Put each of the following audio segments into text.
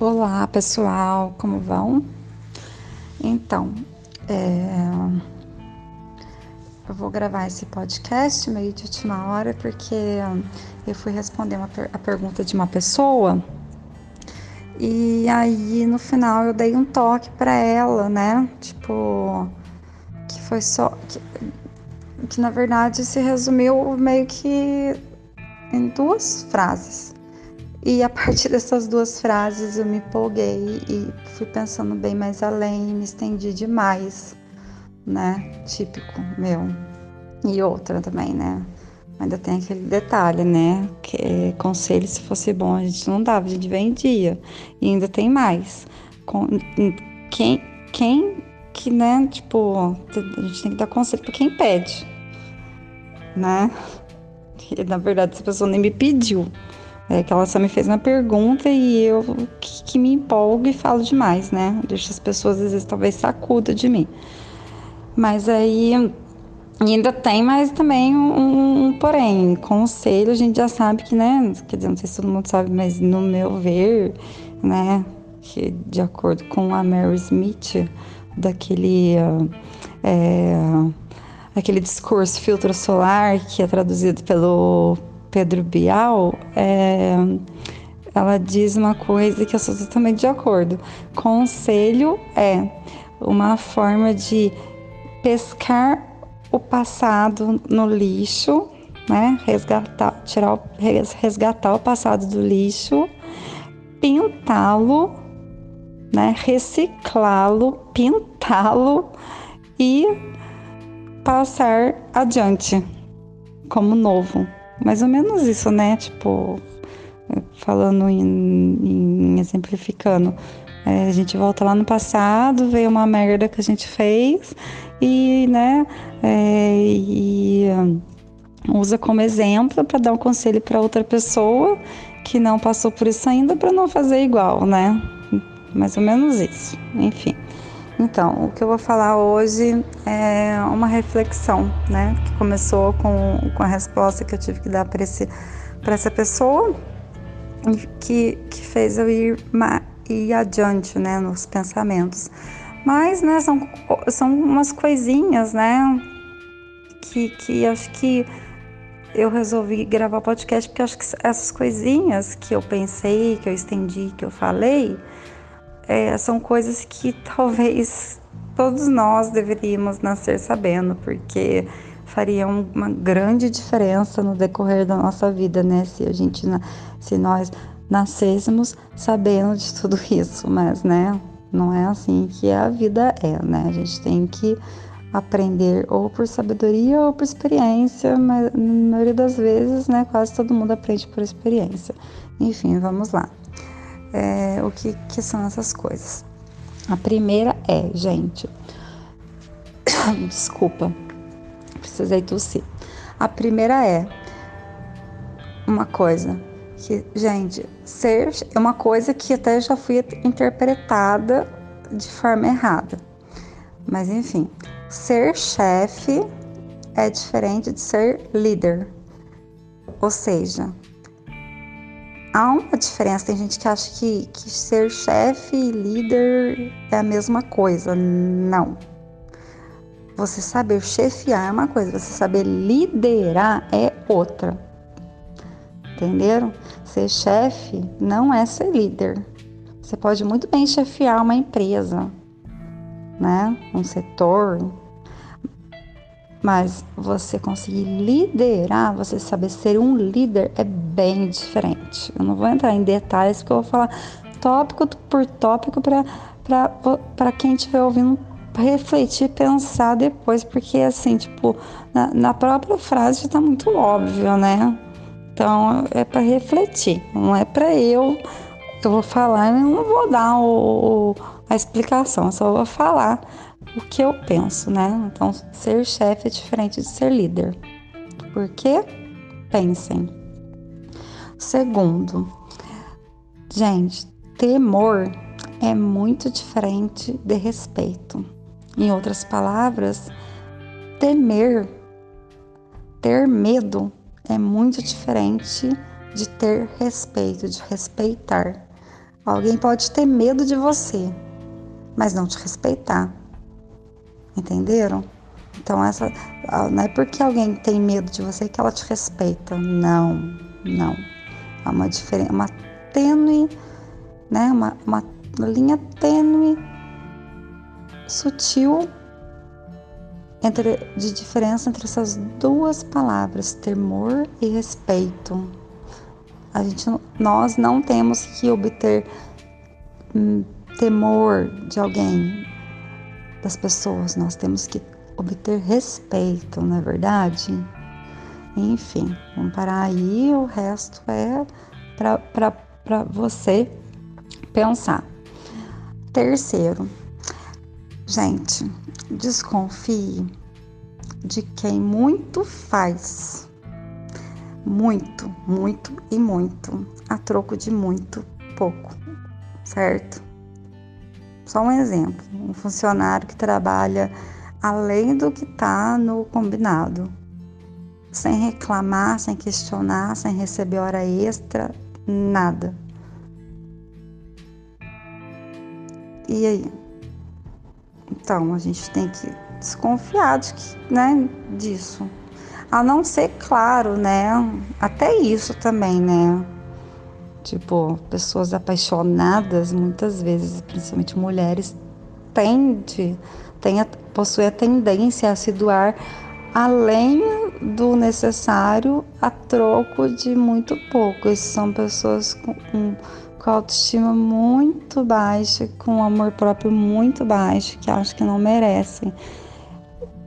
Olá pessoal, como vão? Então, é... eu vou gravar esse podcast meio de última hora porque eu fui responder per... a pergunta de uma pessoa e aí no final eu dei um toque para ela, né? Tipo, que foi só. Que, que na verdade se resumiu meio que em duas frases. E a partir dessas duas frases eu me empolguei e fui pensando bem mais além, me estendi demais, né? Típico meu. E outra também, né? Ainda tem aquele detalhe, né? Que conselho, se fosse bom, a gente não dava, a gente vendia. E ainda tem mais. Quem, quem que, né? Tipo, a gente tem que dar conselho para quem pede, né? E, na verdade, essa pessoa nem me pediu. É que ela só me fez uma pergunta e eu que, que me empolgo e falo demais, né? Deixa as pessoas às vezes talvez sacuda de mim. Mas aí ainda tem mais também um, um, porém, conselho a gente já sabe que, né? Quer dizer, não sei se todo mundo sabe, mas no meu ver, né? Que de acordo com a Mary Smith, daquele. É, aquele discurso filtro solar que é traduzido pelo Pedro Bial, é, ela diz uma coisa que eu sou totalmente de acordo. Conselho é uma forma de pescar o passado no lixo, né? Resgatar, tirar, resgatar o passado do lixo, pintá-lo, né? Reciclá-lo, pintá-lo e passar adiante como novo. Mais ou menos isso, né? Tipo, falando em, em exemplificando. É, a gente volta lá no passado, veio uma merda que a gente fez e, né, é, e usa como exemplo para dar um conselho para outra pessoa que não passou por isso ainda para não fazer igual, né? Mais ou menos isso. Enfim. Então, o que eu vou falar hoje é uma reflexão, né? Que começou com, com a resposta que eu tive que dar para essa pessoa, que, que fez eu ir, ir adiante, né? Nos pensamentos. Mas, né, são, são umas coisinhas, né? Que, que acho que eu resolvi gravar podcast porque acho que essas coisinhas que eu pensei, que eu estendi, que eu falei, é, são coisas que talvez todos nós deveríamos nascer sabendo, porque fariam uma grande diferença no decorrer da nossa vida, né? Se a gente, se nós nascêssemos sabendo de tudo isso, mas, né? Não é assim que a vida é, né? A gente tem que aprender ou por sabedoria ou por experiência, mas na maioria das vezes, né, quase todo mundo aprende por experiência. Enfim, vamos lá é, o que, que são essas coisas. A primeira é, gente, desculpa, precisei tossir. A primeira é uma coisa que, gente, ser é uma coisa que até já fui interpretada de forma errada. Mas enfim, ser chefe é diferente de ser líder. Ou seja, há uma diferença. Tem gente que acha que, que ser chefe e líder é a mesma coisa. Não. Você saber chefiar é uma coisa, você saber liderar é outra. Entenderam? Ser chefe não é ser líder. Você pode muito bem chefiar uma empresa, né? Um setor, mas você conseguir liderar, você saber ser um líder é bem diferente. Eu não vou entrar em detalhes porque eu vou falar tópico por tópico para quem estiver ouvindo refletir, pensar depois, porque assim, tipo, na, na própria frase já está muito óbvio, né? Então é para refletir, não é para eu. Eu vou falar, eu não vou dar o, a explicação, só vou falar o que eu penso, né? Então, ser chefe é diferente de ser líder. Por quê? Pensem. Segundo, gente, temor é muito diferente de respeito. Em outras palavras, temer, ter medo é muito diferente de ter respeito, de respeitar. Alguém pode ter medo de você, mas não te respeitar. Entenderam? Então essa não é porque alguém tem medo de você que ela te respeita. Não, não. Há uma diferença, uma tênue, né? Uma, uma linha tênue, sutil entre, de diferença entre essas duas palavras, temor e respeito. A gente, nós não temos que obter hum, temor de alguém, das pessoas, nós temos que obter respeito, não é verdade? Enfim, vamos parar aí, o resto é para você pensar. Terceiro, gente, desconfie de quem muito faz. Muito, muito e muito, a troco de muito pouco, certo? Só um exemplo: um funcionário que trabalha além do que está no combinado, sem reclamar, sem questionar, sem receber hora extra, nada. E aí? Então, a gente tem que desconfiar de que, né, disso. A não ser claro, né? Até isso também, né? Tipo, pessoas apaixonadas, muitas vezes, principalmente mulheres, tende, tem, possui a tendência a se doar além do necessário a troco de muito pouco. Essas são pessoas com, com autoestima muito baixa, com amor próprio muito baixo, que acham que não merecem.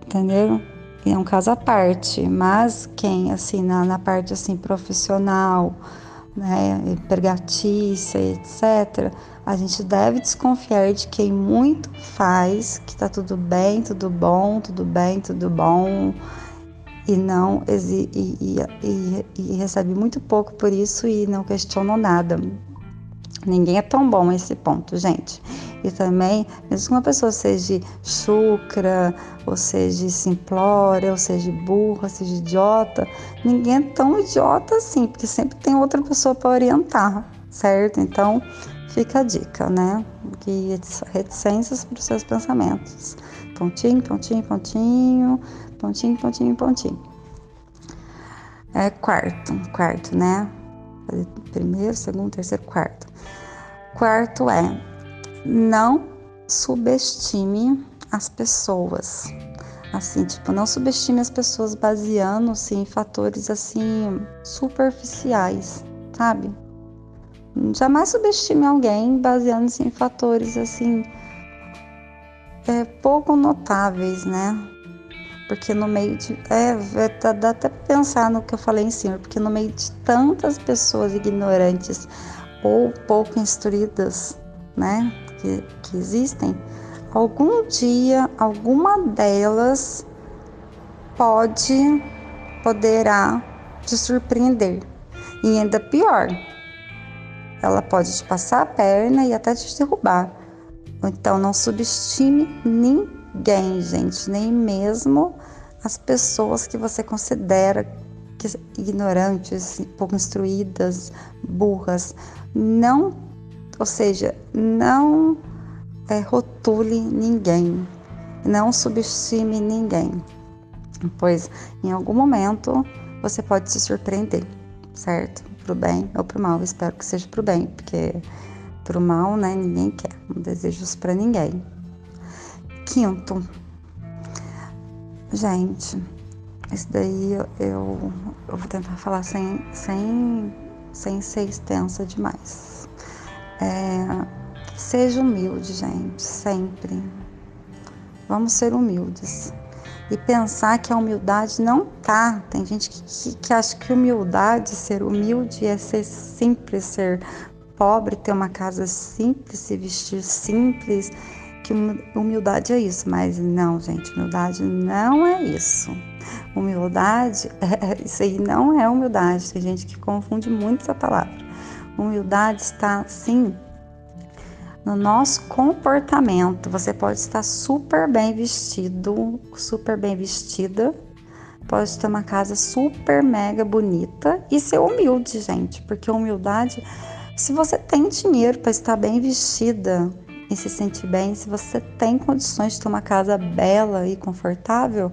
Entendeu? E é um caso à parte, mas quem assim na, na parte assim profissional, né, empregatícia, etc., a gente deve desconfiar de quem muito faz, que tá tudo bem, tudo bom, tudo bem, tudo bom, e não e, e, e, e recebe muito pouco por isso e não questionam nada. Ninguém é tão bom nesse ponto, gente. E também, mesmo que uma pessoa seja chucra, ou seja simplória, ou seja burra, seja idiota, ninguém é tão idiota assim, porque sempre tem outra pessoa para orientar, certo? Então, fica a dica, né? Que reticências para os seus pensamentos. Pontinho, pontinho, pontinho, pontinho, pontinho, pontinho. É quarto, quarto, né? Primeiro, segundo, terceiro, quarto. Quarto é não subestime as pessoas. Assim, tipo, não subestime as pessoas baseando-se em fatores assim superficiais, sabe? Jamais subestime alguém baseando-se em fatores assim é, pouco notáveis, né? Porque no meio de. É, dá até pensar no que eu falei em cima, porque no meio de tantas pessoas ignorantes ou pouco instruídas, né? que, que existem, algum dia alguma delas pode, poderá te surpreender. E ainda pior, ela pode te passar a perna e até te derrubar. Então não subestime ninguém, gente, nem mesmo as pessoas que você considera ignorantes, pouco instruídas, burras. Não ou seja, não é, rotule ninguém, não subestime ninguém, pois em algum momento você pode se surpreender, certo? Pro bem ou pro mal. espero que seja pro bem, porque pro mal, né, ninguém quer. Não desejo isso pra ninguém. Quinto, gente, esse daí eu, eu, eu vou tentar falar sem, sem, sem ser extensa demais. É, seja humilde, gente, sempre. Vamos ser humildes. E pensar que a humildade não tá. Tem gente que, que, que acha que humildade, ser humilde, é ser simples, ser pobre, ter uma casa simples, se vestir simples. Que humildade é isso, mas não, gente, humildade não é isso. Humildade, é, isso aí não é humildade. Tem gente que confunde muito essa palavra. Humildade está sim no nosso comportamento. Você pode estar super bem vestido, super bem vestida, pode ter uma casa super mega bonita e ser humilde, gente, porque humildade Se você tem dinheiro para estar bem vestida e se sentir bem, se você tem condições de ter uma casa bela e confortável,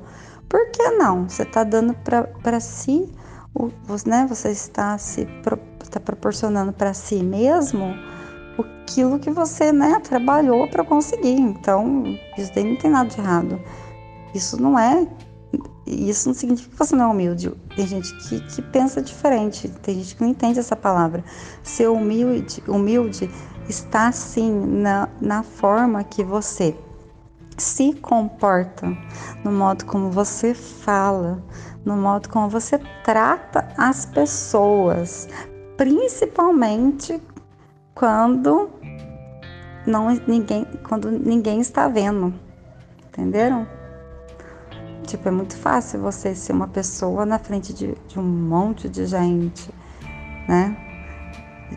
por que não? Você está dando para si, o, né? Você está se está proporcionando para si mesmo aquilo que você né, trabalhou para conseguir. Então, isso daí não tem nada de errado. Isso não é isso não significa que você não é humilde. Tem gente que, que pensa diferente, tem gente que não entende essa palavra. Ser humilde, humilde está sim na, na forma que você se comporta, no modo como você fala, no modo como você trata as pessoas, principalmente quando não ninguém quando ninguém está vendo. Entenderam? Tipo, é muito fácil você ser uma pessoa na frente de, de um monte de gente, né?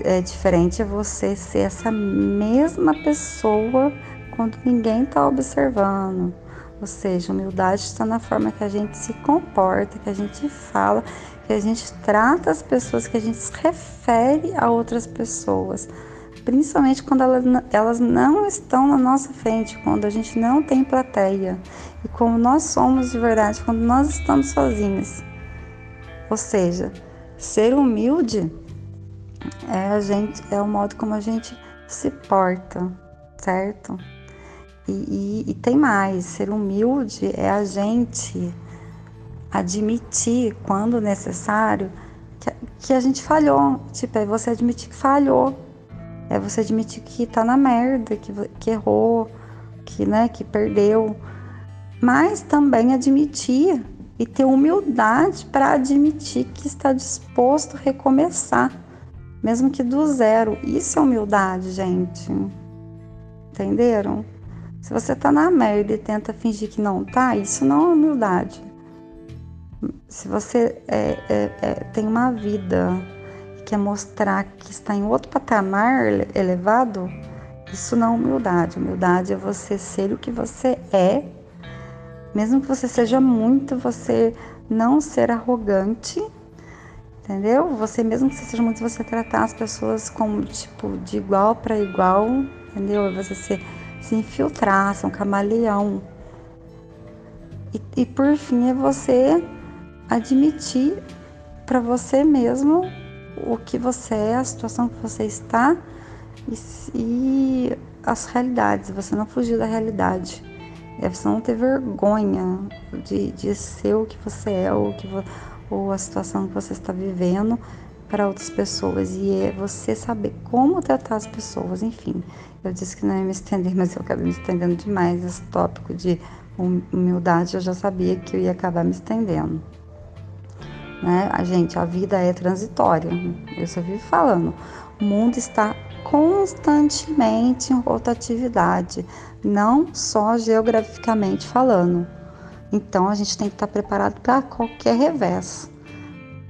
É diferente você ser essa mesma pessoa quando ninguém está observando. Ou seja, humildade está na forma que a gente se comporta, que a gente fala, que a gente trata as pessoas, que a gente se refere a outras pessoas principalmente quando elas, elas não estão na nossa frente, quando a gente não tem plateia e como nós somos de verdade, quando nós estamos sozinhos. Ou seja, ser humilde é a gente é o modo como a gente se porta, certo? E, e, e tem mais, ser humilde é a gente admitir quando necessário que, que a gente falhou. Tipo, é você admitir que falhou é você admitir que tá na merda, que, que errou, que, né, que perdeu. Mas também admitir e ter humildade para admitir que está disposto a recomeçar, mesmo que do zero. Isso é humildade, gente. Entenderam? Se você tá na merda e tenta fingir que não tá, isso não é humildade. Se você é, é, é, tem uma vida quer mostrar que está em outro patamar elevado, isso não é humildade. Humildade é você ser o que você é, mesmo que você seja muito, você não ser arrogante, entendeu? Você mesmo que você seja muito, você tratar as pessoas como tipo de igual para igual, entendeu? É você se, se infiltrar, ser um camaleão. E, e por fim é você admitir para você mesmo o que você é, a situação que você está e, e as realidades. Você não fugir da realidade. É você não ter vergonha de, de ser o que você é ou, que, ou a situação que você está vivendo para outras pessoas e é você saber como tratar as pessoas, enfim. Eu disse que não ia me estender, mas eu acabei me estendendo demais. Esse tópico de humildade eu já sabia que eu ia acabar me estendendo né? A gente, a vida é transitória. Eu só vivo falando. O mundo está constantemente em rotatividade, não só geograficamente falando. Então a gente tem que estar preparado para qualquer revés,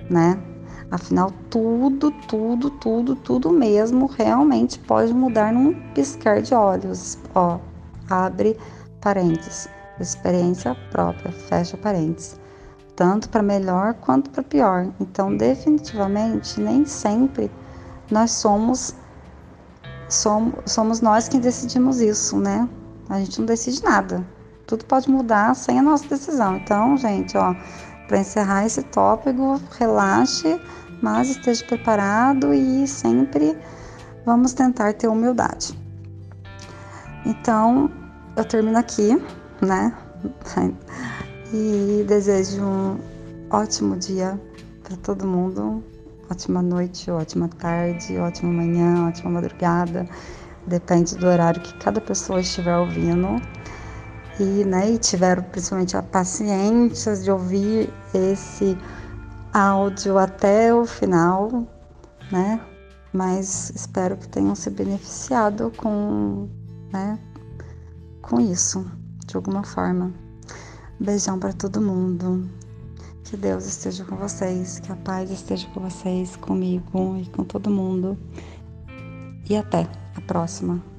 né? Afinal, tudo, tudo, tudo, tudo mesmo realmente pode mudar num piscar de olhos. Ó, abre parênteses, experiência própria, fecha parênteses tanto para melhor quanto para pior. Então, definitivamente, nem sempre nós somos, somos somos nós quem decidimos isso, né? A gente não decide nada. Tudo pode mudar sem a nossa decisão. Então, gente, ó, para encerrar esse tópico, relaxe, mas esteja preparado e sempre vamos tentar ter humildade. Então, eu termino aqui, né? e desejo um ótimo dia para todo mundo. Ótima noite, ótima tarde, ótima manhã, ótima madrugada. Depende do horário que cada pessoa estiver ouvindo. E, né, e tiveram principalmente a paciência de ouvir esse áudio até o final, né? Mas espero que tenham se beneficiado com, né, com isso, de alguma forma. Beijão para todo mundo. Que Deus esteja com vocês, que a paz esteja com vocês, comigo e com todo mundo. E até a próxima.